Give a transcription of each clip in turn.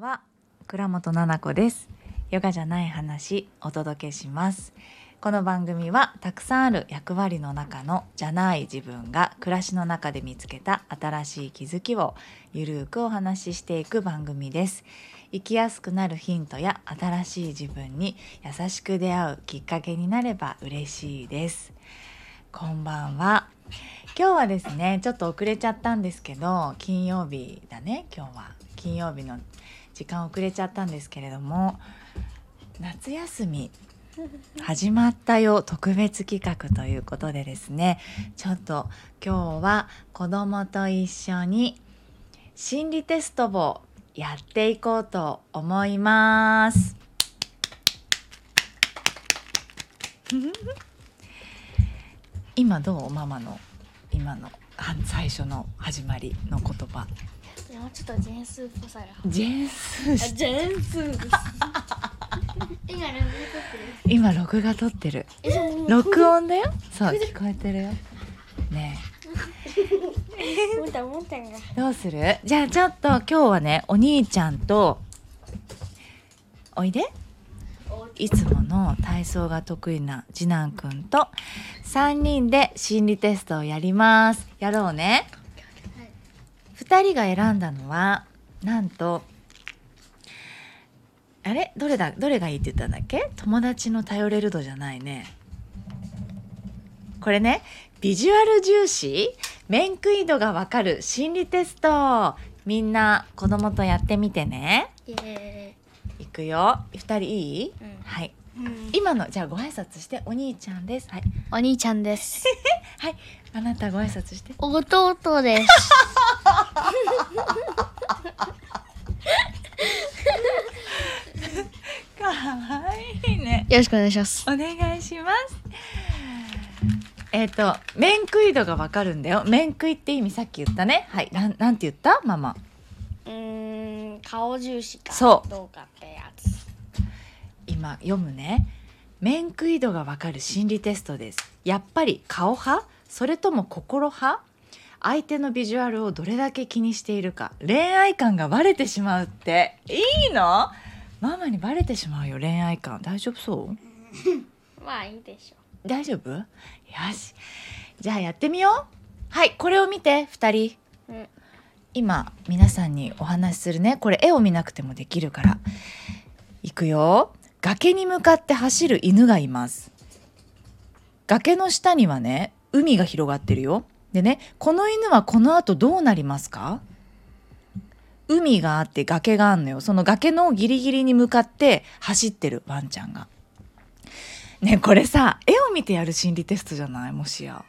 は倉本々子です。ヨガじゃない話お届けします。この番組はたくさんある役割の中のじゃない自分が暮らしの中で見つけた新しい気づきをゆるーくお話ししていく番組です。生きやすくなるヒントや新しい自分に優しく出会うきっかけになれば嬉しいです。こんばんは。今日はですねちょっと遅れちゃったんですけど金曜日だね今日は。金曜日の時間遅れちゃったんですけれども夏休み 始まったよ特別企画ということでですねちょっと今日は子供と一緒に心理テストをやっていこうと思います。今どう？ママの今のあ最初の始まりの言葉。いやちょっとジェンスっぽさが。ジェンスしジェンスです今ラブ撮ってる。今録画撮ってる録音だよ？そう聞こえてるよ。ね どうする？じゃあちょっと今日はねお兄ちゃんとおいでいつもの体操が得意な次男くんと3人で心理テストをやります。やろうね。2人が選んだのはなんとあれ？どれだ？どれがいいって言ったんだっけ？友達の頼れる度じゃないね。これねビジュアル重視？面食い度がわかる心理テスト。みんな子供とやってみてね。イエいくよ。2人いい、うん。はい。うん。今のじゃあご挨拶してお兄ちゃんです。はい。お兄ちゃんです。はい。あなたご挨拶して。弟です。かわいいね。よろしくお願いします。お願いします。えっ、と面食い度がわかるんだよ。面食いって意味さっき言ったね。はい。なんなんて言った？ママ。うーん顔重視か。そう。どうかってやつ今読むね。面食い度がわかる心理テストです。やっぱり顔派？それとも心派？相手のビジュアルをどれだけ気にしているか。恋愛感がバレてしまうって。いいの？ママにバレてしまうよ恋愛感大丈夫そう？まあいいでしょ大丈夫？よし。じゃあやってみよう。はいこれを見て2人。うん。今皆さんにお話しするね。これ絵を見なくてもできるから。いくよ崖に向かって走る犬がいます。崖の下にはね海が広がってるよ。でねこの犬はこの後どうなりますか？海があって崖があんのよ。その崖のギリギリに向かって走ってるワンちゃんが。ねこれさ絵を見てやる心理テストじゃない？もしや。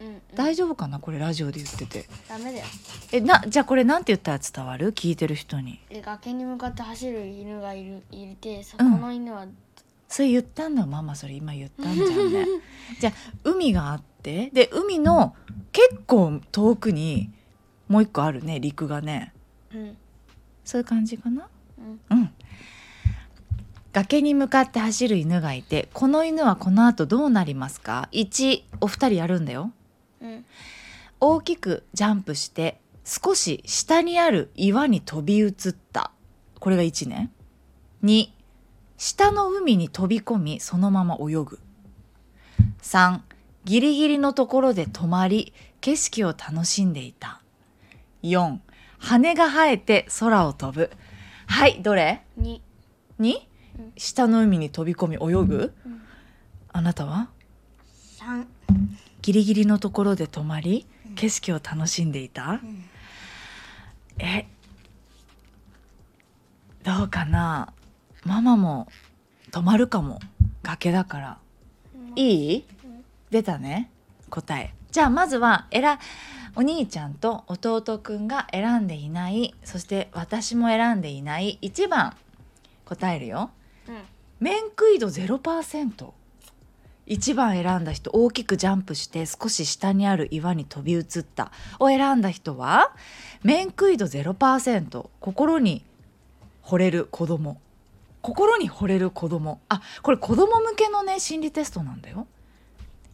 うんうん、うん、大丈夫かなこれラジオで言ってて。ダメだよ。えなじゃあこれなんて言ったら伝わる？聞いてる人に。で崖に向かって走る犬がいるいてそうん。この犬は、それ言ったんだママそれ今言ったんじゃんね じゃあ海があってで海の結構遠くにもう一個あるね陸がね。うん。そういう感じかな？うん。うん崖に向かって走る犬がいてこの犬はこの後どうなりますか？1お二人やるんだよ。うん。大きくジャンプして少し下にある岩に飛び移った。これが1ね。2下の海に飛び込みそのまま泳ぐ。3ギリギリのところで止まり景色を楽しんでいた。4羽が生えて空を飛ぶ。はいどれ？に ?2 うん下の海に飛び込み泳ぐ？うんあなたは？三ギリギリのところで止まり景色を楽しんでいた、うん。えどうかな？ママも止まるかも。崖だから。いい？うん出たね。答え。じゃあまずはえらお兄ちゃんと弟くんが選んでいないそして私も選んでいない1番。答えるよ。うん面食い度0%。1番選んだ人大きくジャンプして少し下にある岩に飛び移った。を選んだ人は面食い度0%心に惚れる子供。心に惚れる子供。あこれ子供向けのね心理テストなんだよ。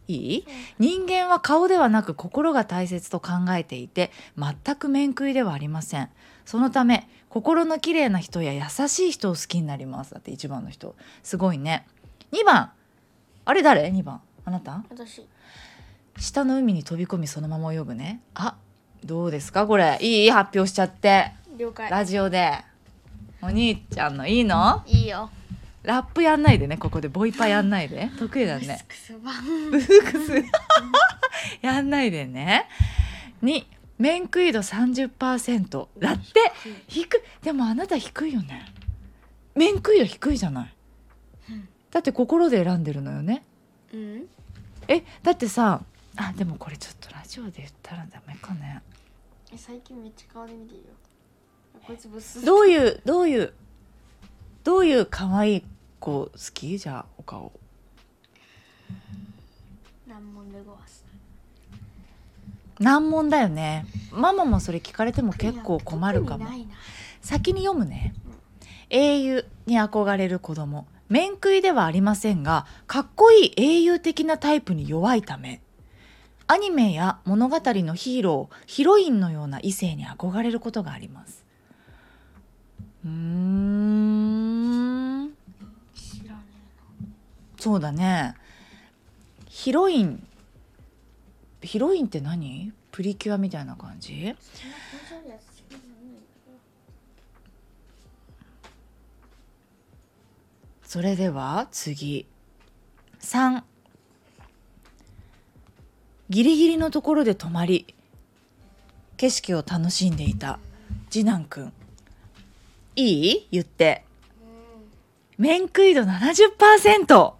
いい？人間は顔ではなく心が大切と考えていて全く面食いではありません。そのため心の綺麗な人や優しい人を好きになります。だって1番の人。すごいね。2番。あれ誰 ?2 番。あなた？私。下の海に飛び込みそのまま泳ぐね。あどうですか？これ。いい発表しちゃって。了解。ラジオで。お兄ちゃんのいいの？いいよ。ラップやんないでね。ここで。ボイパやんないで。得意だねブークス やんないでね。2面食い度30%だって低い。でもあなた低いよね。面食い度低いじゃない。うんだって心で選んでるのよね。うん。えだってさあでもこれちょっとラジオで言ったらダメかね。え最近めっちゃ顔で見てるよ。こいつブスどういうどういうどういう可愛い子好き？じゃあお顔。難問でごわす難問だよね。ママもそれ聞かれても結構困るかも。先に読むね。英雄に憧れる子供。面食いではありませんがかっこいい英雄的なタイプに弱いため。アニメや物語のヒーローヒロインのような異性に憧れることがあります。うーん。そうだね。ヒロインヒロインって何？プリキュアみたいな感じ？えそれでは次。3ギリギリのところで止まり。景色を楽しんでいた。次男くん。いい？言って。面食い度70%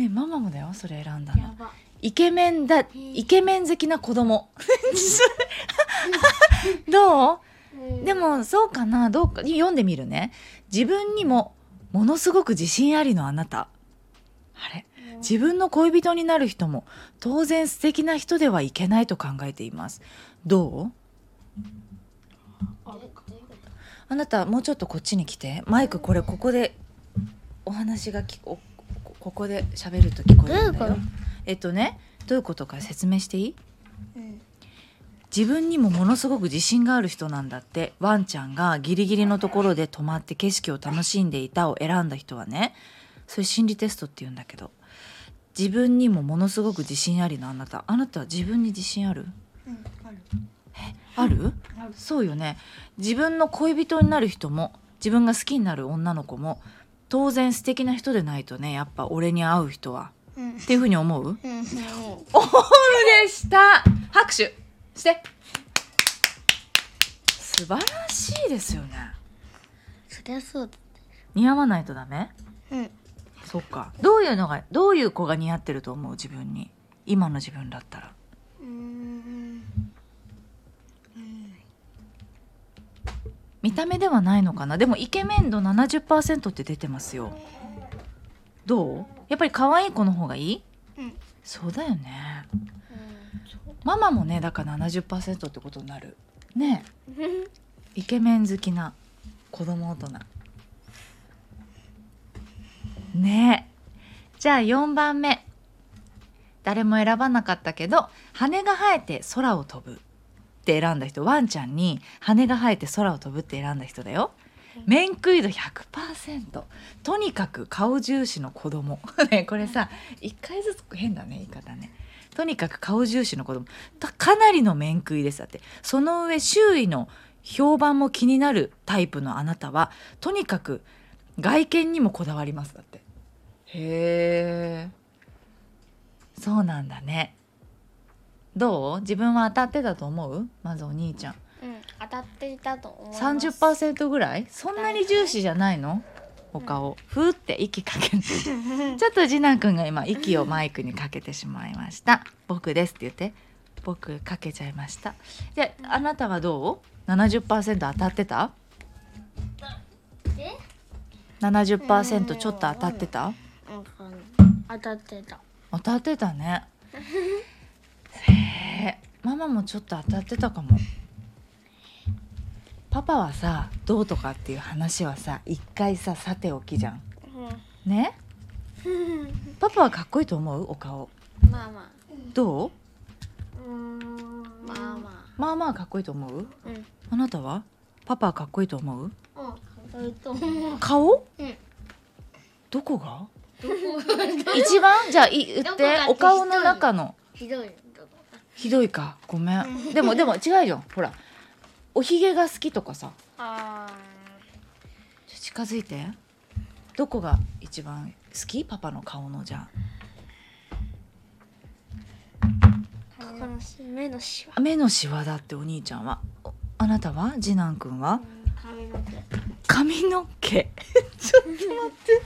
えママもだよそれ選んだのイケメンだイケメン好きな子供。どう？でもそうかな。どうか？読んでみるね。自分にもものすごく自信ありのあなた。あれ？自分の恋人になる人も当然素敵な人ではいけないと考えています。どう？あなたもうちょっとこっちに来て。マイクこれここでお話がきここここで喋ると聞こえるんだよえっとねどういうことか説明していい？うん自分にもものすごく自信がある人なんだって。ワンちゃんがギリギリのところで止まって景色を楽しんでいたを選んだ人はね。それ心理テストって言うんだけど。自分にもものすごく自信ありのあなた。あなたは自分に自信ある？うんある。ある？あるそうよね。自分の恋人になる人も自分が好きになる女の子も当然素敵な人でないとねやっぱ俺に会う人は。うんっていうふうに思う？うん。オウムでした拍手して素晴らしいですよねそりゃそう。似合わないとダメう。んそっかどう。いう。のがどう。いう。子が似合ってると思う。自分に今の自分だったらう。ん見た目ではないのかなでもイケメン度70%って出てますよどう。やっぱり可愛い子の方がいい？うん。そうだよね。うん。ママもねだから70%ってことになる。ね。イケメン好きな子供大人。ね。じゃあ4番目。誰も選ばなかったけど羽が生えて空を飛ぶって選んだ人。ワンちゃんに羽が生えて空を飛ぶって選んだ人だよ面食い度100%とにかく顔重視の子供。ねこれさ一回ずつ変だね言い方ね。とにかく顔重視の子供。かなりの面食いですだって。その上周囲の評判も気になるタイプのあなたはとにかく外見にもこだわりますだって。へえそうなんだね。どう？自分は当たってたと思う？まずお兄ちゃん。うん当たっていたと思います。30%ぐらい？そんなに重視じゃないの？お顔。ふーって息かけて ちょっと次男くんが今息をマイクにかけてしまいました。僕ですって言って。僕かけちゃいました。であなたはどう？70%当たってた？え？70%ちょっと当たってた？うん当たってた。当たってたね。へえ。ママもちょっと当たってたかもパパはさどうとかっていう話はさ一回ささておきじゃん。うん。ね？パパはかっこいいと思う？お顔。まあまどう？あうんまあままあまあかっこいいと思う？あうん。あなたは？パパはかっこいいと思う？うん顔？うん。どこが？こ一番？じゃあい言って。お顔の中の。ひどいひどいか。ごめん。でもでも違うよほらおひげが好きとかさ。あ近づいて。どこが一番好き？パパの顔のじゃ目のシワ。あ目のシワだってお兄ちゃんは。おあなたは？次男くんは？髪の毛。髪の毛。ちょっと待って。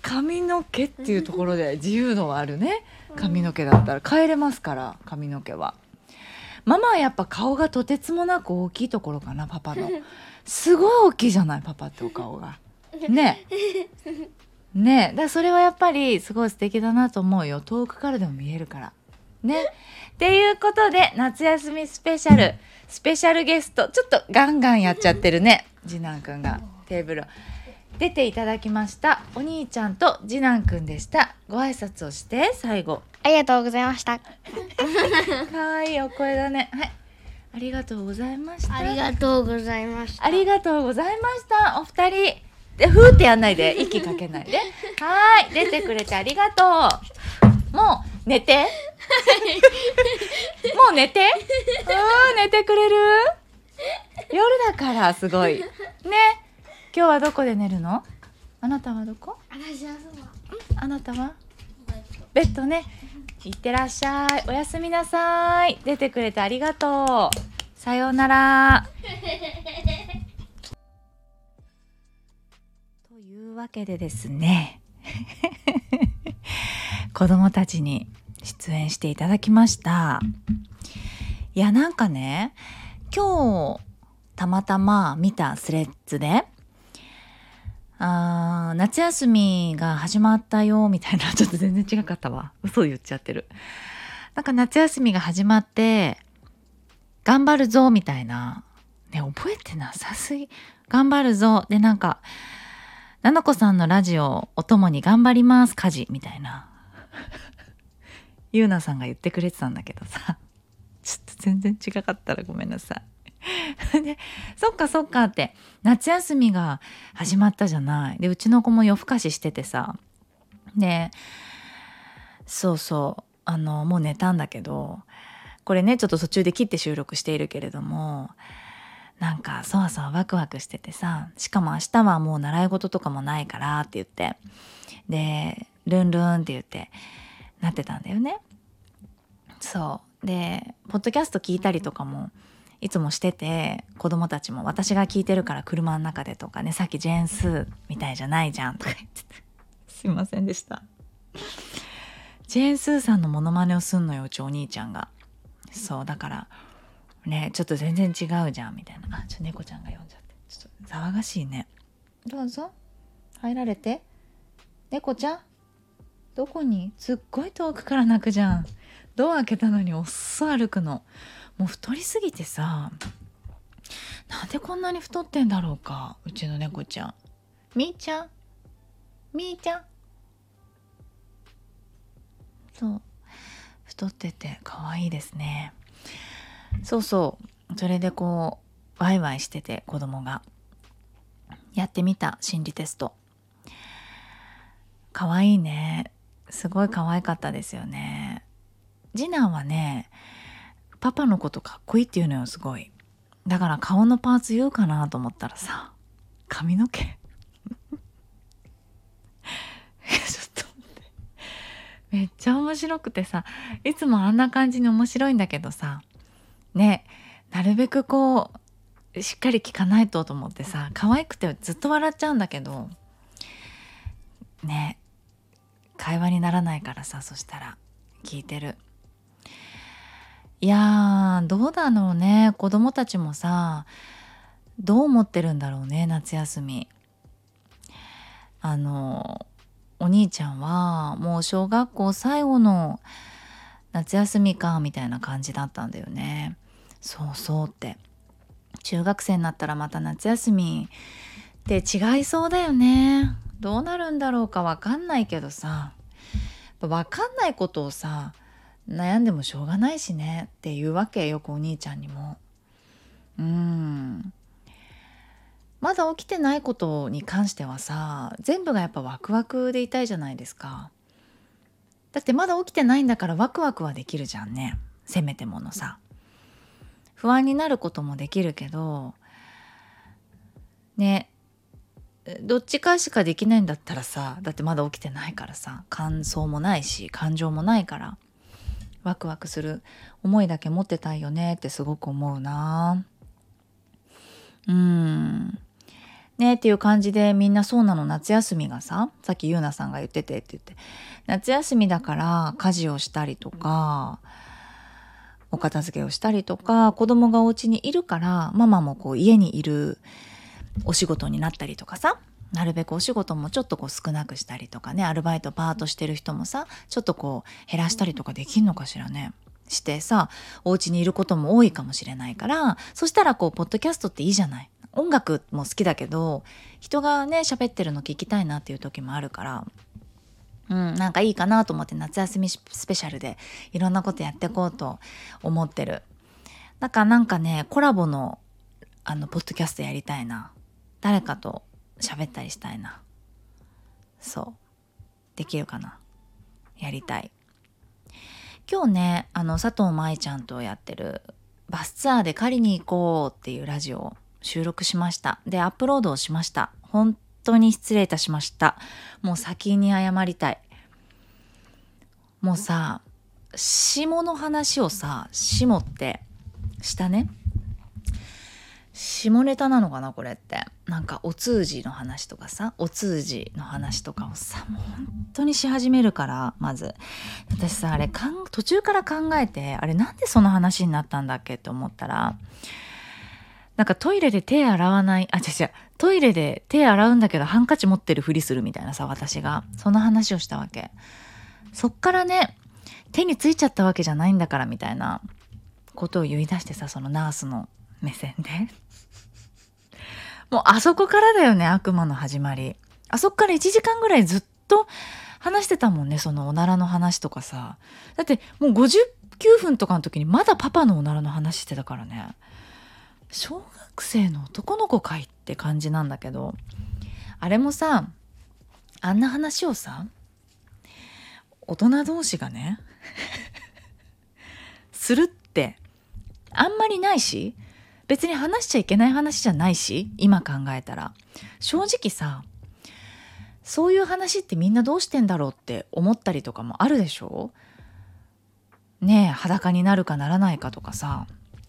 髪の毛っていうところで自由度はあるね。髪の毛だったら。変えれますから髪の毛はママはやっぱ顔がとてつもなく大きいところかなパパの。すごい大きいじゃないパパってお顔が。ね。ね。だからそれはやっぱりすごい素敵だなと思うよ。遠くからでも見えるから。ね。っていうことで夏休みスペシャル。スペシャルゲスト。ちょっとガンガンやっちゃってるね。次男くんが。テーブルを出ていただきましたお兄ちゃんと次男くんでしたご挨拶をして最後ありがとうございました。かわいいお声だね。はい。ありがとうございました。ありがとうございました。ありがとうございました。お二人。でふーってやんないで。息かけないで。はーい。出てくれてありがとう。もう寝て。もう寝て。うん寝てくれる？夜だからすごい。ね今日はどこで寝るの？あなたはどこ？私はそうあなたは？ベッドね。いってらっしゃい。おやすみなさい。出てくれてありがとう。さようなら。というわけでですね。子供たちに出演していただきました。いやなんかね今日たまたま見たスレッズであー夏休みが始まったよみたいな ちょっと全然違かったわ。嘘言っちゃってる。なんか夏休みが始まって頑張るぞみたいな。ね覚えてなさすぎ。頑張るぞ。でなんかななこさんのラジオお供に頑張ります家事みたいな。ゆうなさんが言ってくれてたんだけどさ。ちょっと全然違かったらごめんなさい。でそっかそっかって夏休みが始まったじゃない。でうちの子も夜更かししててさ。でそうそう。あのもう寝たんだけどこれねちょっと途中で切って収録しているけれどもなんかそわそわワクワクしててさしかも明日はもう習い事とかもないからって言ってでルンルンって言ってなってたんだよね。そう。でポッドキャスト聞いたりとかもいつもしてて子供たちも私が聞いてるから車の中でとかねさっきジェーンスーみたいじゃないじゃんとか言ってて。すいませんでした。ジェーンスーさんのモノマネをすんのようちお兄ちゃんが。そうだからねちょっと全然違うじゃんみたいな。あちょ猫ちゃんが呼んじゃって。ちょっと騒がしいね。どうぞ。入られて。猫ちゃん？どこに？すっごい遠くから泣くじゃん。ドア開けたのにおっそ歩くのもう太りすぎてさなんでこんなに太ってんだろうかうちの猫ちゃん。みーちゃん。みーちゃん。そう。太ってて可愛いですね。そうそう。それでこうワイワイしてて子供が。やってみた心理テスト。可愛いね。すごい可愛かったですよね。次男はねパパのことかっこいいっていうのよすごい。だから顔のパーツ言うかなと思ったらさ髪の毛。ちょっと待って。めっちゃ面白くてさいつもあんな感じに面白いんだけどさねなるべくこうしっかり聞かないとと思ってさ可愛くてずっと笑っちゃうんだけどね会話にならないからさそしたら聞いてる。いやーどうだろうね。子供たちもさどう思ってるんだろうね夏休み。あのお兄ちゃんはもう小学校最後の夏休みかみたいな感じだったんだよね。そうそうって。中学生になったらまた夏休み。って違いそうだよね。どうなるんだろうかわかんないけどさ。わかんないことをさ悩んでもしょうがないしねっていうわけよくお兄ちゃんにも。うん。まだ起きてないことに関してはさ全部がやっぱワクワクでいたいじゃないですか。だってまだ起きてないんだからワクワクはできるじゃんね。せめてものさ。不安になることもできるけどねどっちかしかできないんだったらさだってまだ起きてないからさ感想もないし感情もないから。ワクワクする思いだけ持ってたいよねってすごく思うな。うん。ねっていう感じでみんなそうなの夏休みがささっきゆうなさんが言っててって言って。夏休みだから家事をしたりとかお片付けをしたりとか子供がお家にいるからママもこう家にいるお仕事になったりとかさ。なるべくお仕事もちょっとこう少なくしたりとかねアルバイトパートしてる人もさちょっとこう減らしたりとかできんのかしらねしてさお家にいることも多いかもしれないからそしたらこうポッドキャストっていいじゃない音楽も好きだけど人がね喋ってるの聞きたいなっていう時もあるからうん、なんかいいかなと思って夏休みスペシャルでいろんなことやっていこうと思ってる。だからなんかね、コラボのあの、ポッドキャストやりたいな。誰かと喋ったりしたいな。そう。できるかな。やりたい。今日ね、あの、佐藤舞ちゃんとやってるバスツアーで狩りに行こうっていうラジオを収録しました。で、アップロードをしました。本当に失礼いたしました。もう先に謝りたい。もうさ、下の話をさ、下ってしたね。下ネタなのかなこれって。なんかお通じの話とかさお通じの話とかをさもう本当にし始めるからまず。私さあれかん途中から考えてあれなんでその話になったんだっけって思ったらなんかトイレで手洗わないあ違う違うトイレで手洗うんだけどハンカチ持ってるふりするみたいなさ私がその話をしたわけ。そっからね手についちゃったわけじゃないんだからみたいなことを言い出してさそのナースの目線で。もうあそこからだよね、悪魔の始まり。あそこから1時間ぐらいずっと話してたもんね、そのおならの話とかさ。だってもう59分とかの時にまだパパのおならの話してたからね。小学生の男の子かいって感じなんだけど、あれもさ、あんな話をさ、大人同士がね するってあんまりないし別に話しちゃいけない話じゃないし今考えたら。正直さそういう話ってみんなどうしてんだろうって思ったりとかもあるでしょ？ねえ裸になるかならないかとかさ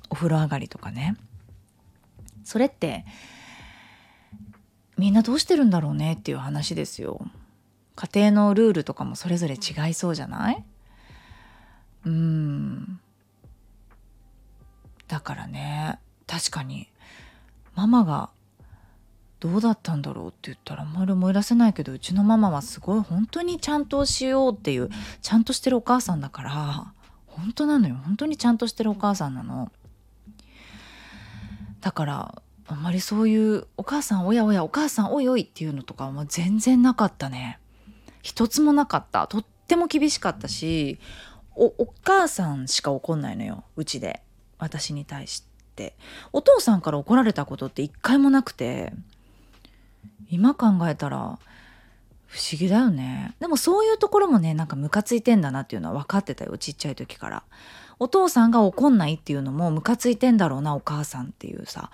お風呂上がりとかね。それってみんなどうしてるんだろうねっていう話ですよ。家庭のルールとかもそれぞれ違いそうじゃない？うん。だからね確かに。ママがどうだったんだろうって言ったらあんまり思い出せないけどうちのママはすごい本当にちゃんとしようっていうちゃんとしてるお母さんだから本当なのよ。本当にちゃんとしてるお母さんなの。だからあんまりそういうお母さんおやおやお母さんおいおいっていうのとかは全然なかったね。一つもなかった。とっても厳しかったしおお母さんしか怒んないのよ。うちで。私に対して。って。お父さんから怒られたことって一回もなくて。今考えたら不思議だよね。でもそういうところもねなんかムカついてんだなっていうのは分かってたよちっちゃい時から。お父さんが怒んないっていうのもムカついてんだろうなお母さんっていうさ。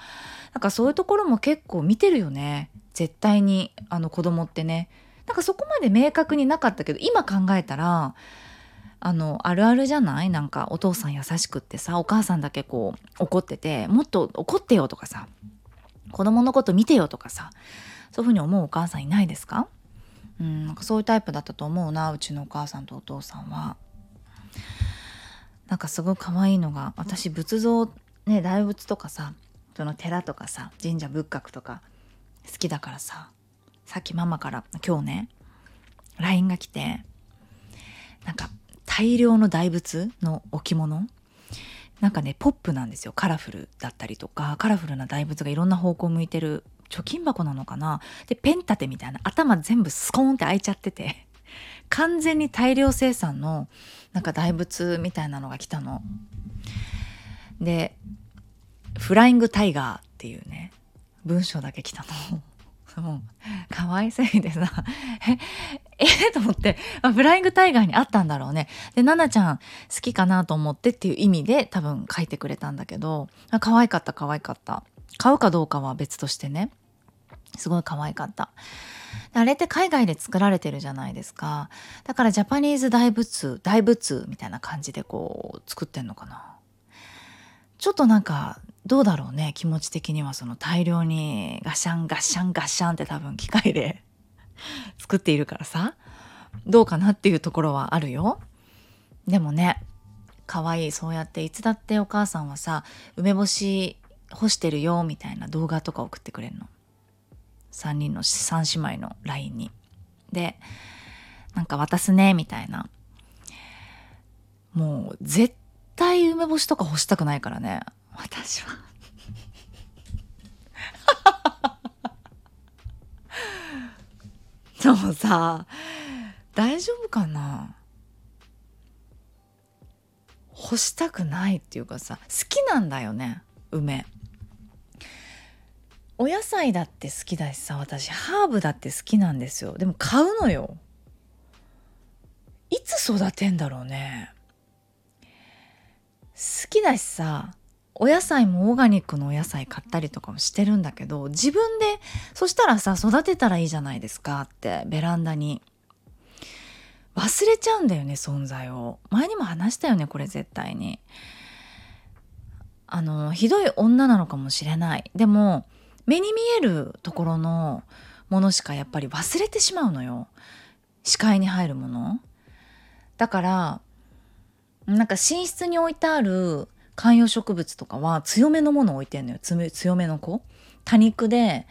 なんかそういうところも結構見てるよね。絶対にあの子供ってね。なんかそこまで明確になかったけど今考えたらあのあるあるじゃない？なんかお父さん優しくってさお母さんだけこう怒っててもっと怒ってよとかさ子供のこと見てよとかさそういうふうに思うお母さんいないですか？うんなんかそういうタイプだったと思うなうちのお母さんとお父さんは。なんかすごい可愛いのが私仏像ね大仏とかさその寺とかさ神社仏閣とか好きだからささっきママから今日ね LINE が来て大量の大仏の置物？なんかねポップなんですよカラフルだったりとかカラフルな大仏がいろんな方向を向いてる貯金箱なのかな？でペン立てみたいな頭全部スコーンって開いちゃってて 完全に大量生産のなんか大仏みたいなのが来たの。で「フライングタイガー」っていうね文章だけ来たの。もう可愛すぎてさえ ええ と思って、まあ、フライングタイガーにあったんだろうね。で奈々ちゃん好きかなと思ってっていう意味で多分書いてくれたんだけど。可愛かった可愛かった。買うかどうかは別としてね。すごい可愛かった。あれって海外で作られてるじゃないですか。だからジャパニーズ大仏大仏みたいな感じでこう作ってんのかな。ちょっとなんかどうだろうね。気持ち的にはその大量にガシャンガシャンガシャンって多分機械で 作っているからさどうかなっていうところはあるよ。でもね可愛いそうやっていつだってお母さんはさ梅干し干してるよみたいな動画とか送ってくれるの。3人の3姉妹の LINE に。でなんか渡すねみたいな。もう絶対梅干しとか干したくないからね。私は。でもさ大丈夫かな？干したくないっていうかさ好きなんだよね梅。お野菜だって好きだしさ私ハーブだって好きなんですよ。でも買うのよ。いつ育てんだろうね。好きだしさお野菜もオーガニックのお野菜買ったりとかもしてるんだけど自分でそしたらさ育てたらいいじゃないですかってベランダに。忘れちゃうんだよね存在を。前にも話したよねこれ絶対に。あのひどい女なのかもしれない。でも目に見えるところのものしかやっぱり忘れてしまうのよ。視界に入るもの。だからなんか寝室に置いてある観葉植物とかは強めのものを置いてんのよ強めの子多肉で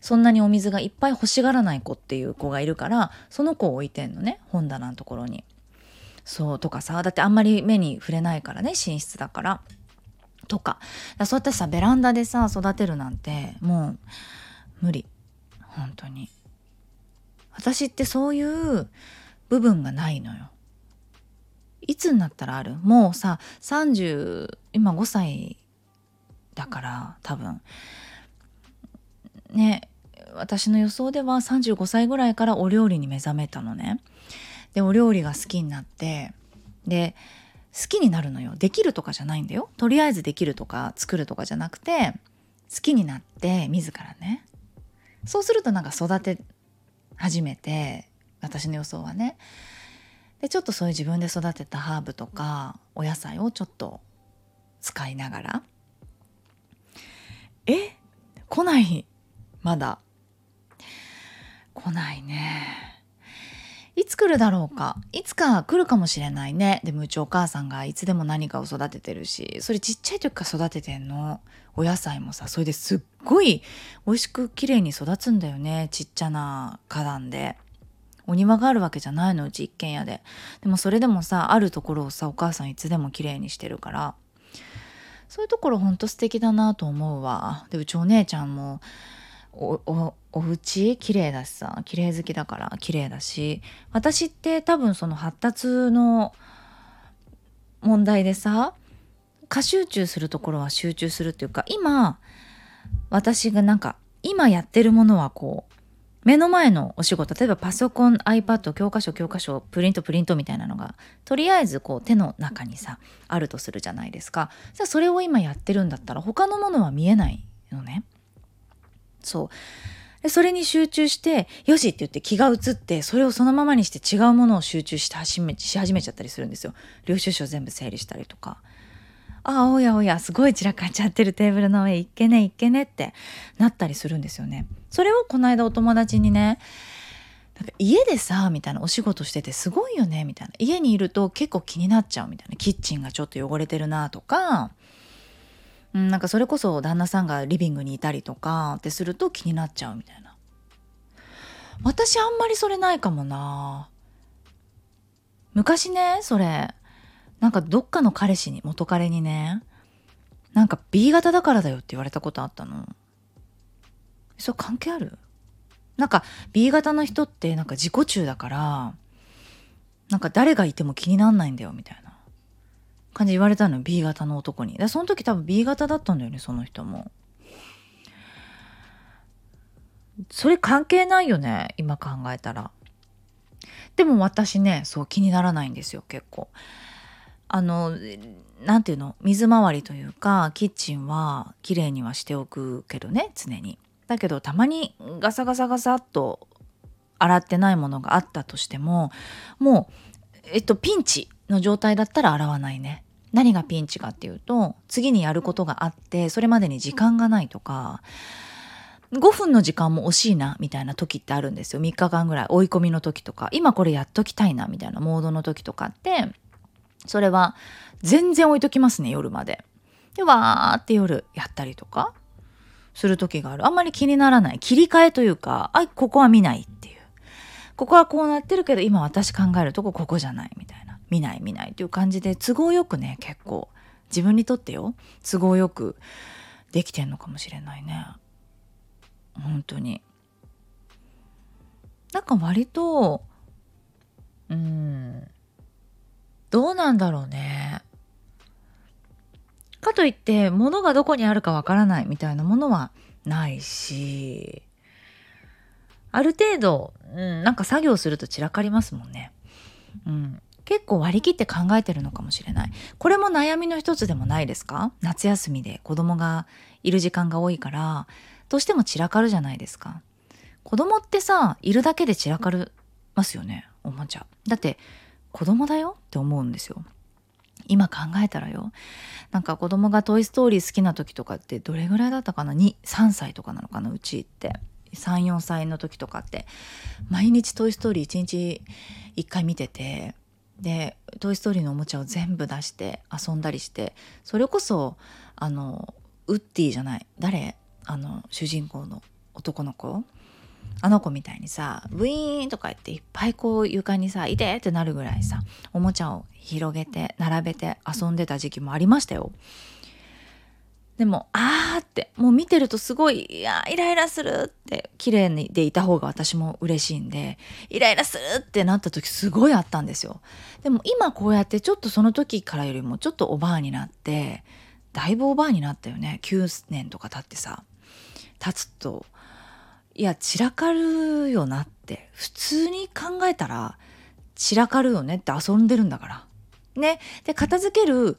そんなにお水がいっぱい欲しがらない子っていう子がいるからその子を置いてんのね本棚のところに。そうとかさだってあんまり目に触れないからね寝室だから。とかそうやってさベランダでさ育てるなんてもう無理本当に。私ってそういう部分がないのよ。いつになったらある？もうさ30今5歳だから多分。ね私の予想では35歳ぐらいからお料理に目覚めたのね。でお料理が好きになってで好きになるのよ。できるとかじゃないんだよ。とりあえずできるとか作るとかじゃなくて好きになって自らね。そうするとなんか育て始めて私の予想はね。でちょっとそういう自分で育てたハーブとかお野菜をちょっと使いながら。え？来ない？まだ？来ないね。いつ来るだろうか？いつか来るかもしれないね。でもうちお母さんがいつでも何かを育ててるしそれちっちゃい時から育ててんの？お野菜もさそれですっごい美味しく綺麗に育つんだよね。ちっちゃな花壇で。お庭があるわけじゃないのうち一軒家で。でもそれでもさあるところをさお母さんいつでも綺麗にしてるから。そういうところほんと素敵だなと思うわ。でうちお姉ちゃんもおおお家？綺麗だしさ。綺麗好きだから綺麗だし。私って多分その発達の問題でさ過集中するところは集中するっていうか今私がなんか今やってるものはこう目の前のお仕事例えばパソコン iPad 教科書教科書プリントプリントみたいなのがとりあえずこう手の中にさあるとするじゃないですか。じゃそれを今やってるんだったら他のものは見えないのね。そう。でそれに集中してよしって言って気が移ってそれをそのままにして違うものを集中して始めし始めちゃったりするんですよ。領収書全部整理したりとか。あおやおやすごい散らかっちゃってるテーブルの上いっけねいっけねってなったりするんですよね。それをこの間お友達にねなんか家でさみたいなお仕事しててすごいよねみたいな。家にいると結構気になっちゃうみたいな。キッチンがちょっと汚れてるなとか、うん、なんかそれこそ旦那さんがリビングにいたりとかってすると気になっちゃうみたいな。私あんまりそれないかもな。昔ねそれなんかどっかの彼氏に元彼にねなんか B 型だからだよって言われたことあったの。それ関係ある？なんか B 型の人ってなんか自己中だからなんか誰がいても気になんないんだよみたいな感じ言われたの B 型の男に。でその時多分 B 型だったんだよねその人も。それ関係ないよね今考えたら。でも私ねそう気にならないんですよ結構。あの何ていうの？水回りというかキッチンは綺麗にはしておくけどね常に。だけどたまにガサガサガサっと洗ってないものがあったとしてももうえっとピンチの状態だったら洗わないね。何がピンチかっていうと次にやることがあってそれまでに時間がないとか5分の時間も惜しいなみたいな時ってあるんですよ。3日間ぐらい追い込みの時とか。今これやっときたいなみたいなモードの時とかってそれは全然置いときますね夜まで。でわーって夜やったりとか。する時がある。あんまり気にならない。切り替えというかあここは見ないっていう。ここはこうなってるけど今私考えるとこここじゃないみたいな。見ない見ないっていう感じで都合よくね結構。自分にとってよ。都合よくできてんのかもしれないね。本当に。なんか割とうんどうなんだろうね。かといって物がどこにあるかわからないみたいなものはないしある程度、うん、なんか作業すると散らかりますもんね。うん、結構割り切って考えてるのかもしれない。これも悩みの一つでもないですか？夏休みで子供がいる時間が多いからどうしても散らかるじゃないですか。子供ってさいるだけで散らかるますよねおもちゃ。だって子供だよって思うんですよ。今考えたらよ。なんか子供が「トイ・ストーリー」好きな時とかってどれぐらいだったかな？23歳とかなのかなうちって。34歳の時とかって。毎日「トイ・ストーリー」1日1回見ててで「トイ・ストーリー」のおもちゃを全部出して遊んだりしてそれこそあのウッディじゃない。誰？あの主人公の男の子。あの子みたいにさブイーンとか言っていっぱいこう床にさ「いて!」ってなるぐらいさおもちゃを広げて並べて遊んでた時期もありましたよ。でもあーってもう見てるとすごいいやイライラするって綺麗にでいた方が私も嬉しいんでイライラするってなった時すごいあったんですよ。でも今こうやってちょっとその時からよりもちょっとおばあになってだいぶおばあになったよね9年とか経ってさ経つといや散らかるよなって普通に考えたら散らかるよねって遊んでるんだから。ね。で片付ける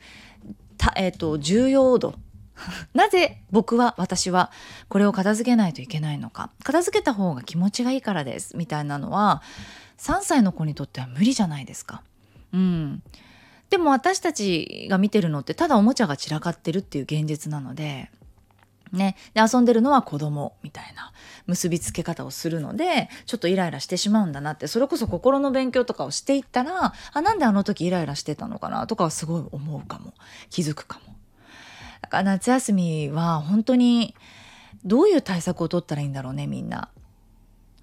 た、えーと、重要度 なぜ僕は私はこれを片付けないといけないのか片付けた方が気持ちがいいからですみたいなのは3歳の子にとっては無理じゃないですか。うん、でも私たちが見てるのってただおもちゃが散らかってるっていう現実なのでね、で遊んでるのは子供みたいな結びつけ方をするのでちょっとイライラしてしまうんだなってそれこそ心の勉強とかをしていったらあなんであの時イライラしてたのかなとかはすごい思うかも気づくかも。だから夏休みは本当にどういう対策を取ったらいいんだろうねみんな。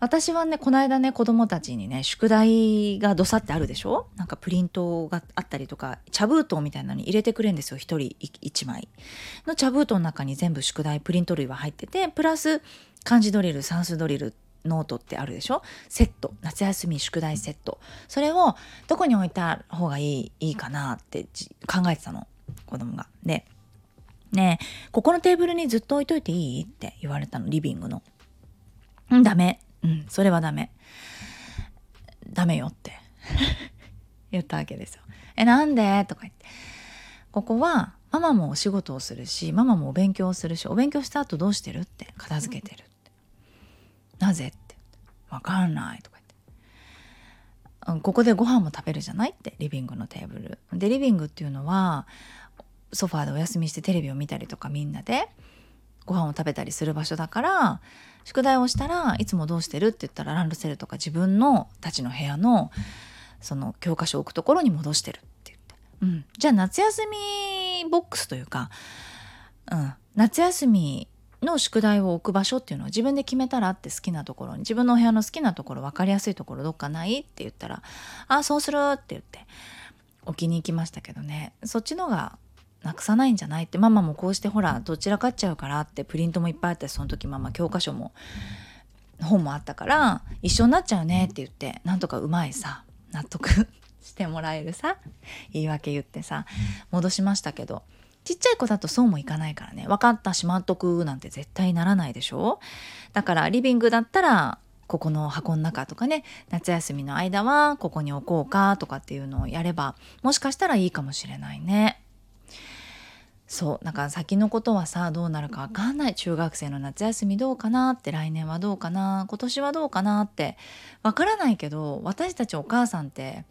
私はねこの間ね子供たちにね宿題がどさってあるでしょ？なんかプリントがあったりとか茶封筒みたいなのに入れてくれるんですよ1人1枚。の茶封筒の中に全部宿題プリント類は入っててプラス漢字ドリル算数ドリルノートってあるでしょ？セット。夏休み宿題セット。それをどこに置いた方がいい？いいかなって考えてたの。子供が。でねえここのテーブルにずっと置いといていい？って言われたのリビングの。んダメ。うん、それはダメ。ダメよって 言ったわけですよ。え、なんで？とか言って。ここはママもお仕事をするし、ママもお勉強をするし、お勉強した後どうしてるって片付けてるって。なぜってわかんないとか言って。ここでご飯も食べるじゃないってリビングのテーブル。でリビングっていうのはソファーでお休みしてテレビを見たりとかみんなでご飯を食べたりする場所だから宿題をしたらいつもどうしてるって言ったらランドセルとか自分のたちの部屋のその教科書を置くところに戻してるって言って、うん、じゃあ夏休みボックスというか、うん、夏休みの宿題を置く場所っていうのを自分で決めたらって好きなところに自分のお部屋の好きなところ分かりやすいところどっかないって言ったら「ああそうする」って言って置きに行きましたけどね。そっちのがなくさないんじゃないってママもこうしてほらどちらかっちゃうからってプリントもいっぱいあってその時ママ教科書も本もあったから一緒になっちゃうねって言ってなんとかうまいさ納得 してもらえるさ言い訳言ってさ戻しましたけどちっちゃい子だとそうもいかないからね。分かったしまっとくなんて絶対ならないでしょ？だからリビングだったらここの箱の中とかね夏休みの間はここに置こうかとかっていうのをやればもしかしたらいいかもしれないね。そうなんか先のことはさどうなるか分かんない中学生の夏休みどうかなって来年はどうかな今年はどうかなって分からないけど私たちお母さんって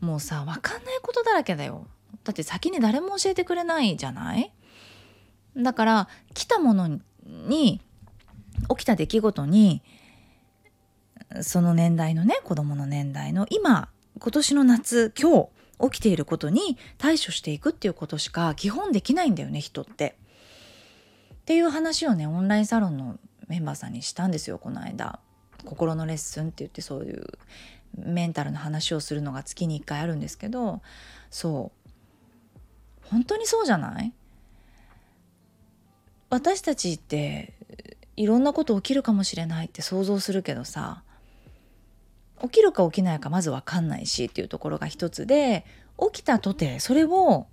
もうさ分かんないことだらけだよ。だって先に誰も教えてくれないじゃない？だから来たものに起きた出来事にその年代のね子供の年代の今今年の夏今日起きていることに対処していくっていうことしか基本できないんだよね人って。っていう話をねオンラインサロンのメンバーさんにしたんですよこの間。心のレッスンって言ってそういうメンタルの話をするのが月に1回あるんですけどそう本当にそうじゃない？私たちっていろんなこと起きるかもしれないって想像するけどさ起きるか起きないかまず分かんないしっていうところが一つで起きたとてそれを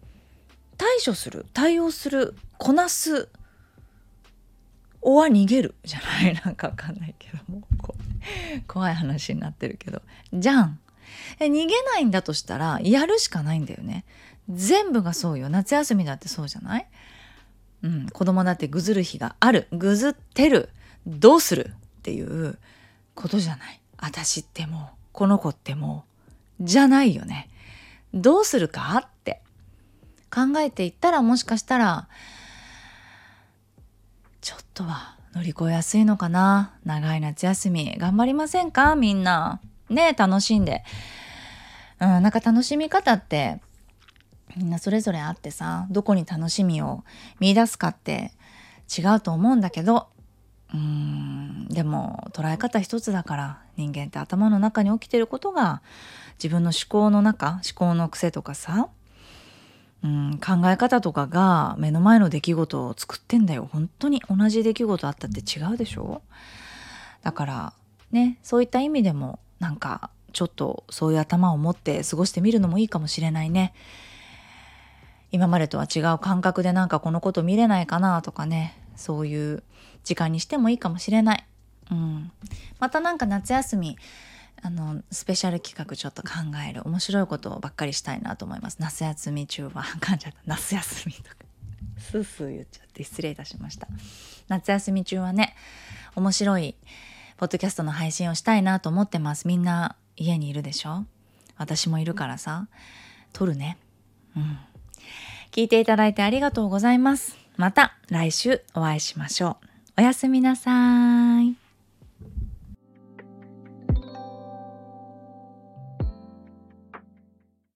対処する対応するこなすおは逃げるじゃない？なんか分かんないけども。怖い話になってるけど。じゃん。え逃げないんだとしたらやるしかないんだよね。全部がそうよ。夏休みだってそうじゃない？うん、子供だってぐずる日がある。ぐずってる。どうする？っていうことじゃない？私ってもうこの子ってもうじゃないよね。どうするかって。考えていったらもしかしたらちょっとは乗り越えやすいのかな。長い夏休み。頑張りませんか？みんな。ね楽しんで。うんなんか楽しみ方ってみんなそれぞれあってさどこに楽しみを見出すかって違うと思うんだけど。うーんでも捉え方一つだから人間って頭の中に起きてることが自分の思考の中思考の癖とかさうん考え方とかが目の前の出来事を作ってんだよ本当に同じ出来事あったって違うでしょ？だからねそういった意味でもなんかちょっとそういう頭を持って過ごしてみるのもいいかもしれないね。今までとは違う感覚でなんかこのこと見れないかなとかねそういう時間にしてもいいかもしれない。うん、またなんか夏休みあのスペシャル企画ちょっと考える面白いことばっかりしたいなと思います。夏休み中は。噛んじゃった。夏休みとか。スースー言っちゃって失礼いたしました。夏休み中はね面白いポッドキャストの配信をしたいなと思ってます。みんな家にいるでしょ？私もいるからさ。撮るね。うん。聞いていただいてありがとうございます。また来週お会いしましょう。おやすみなさい。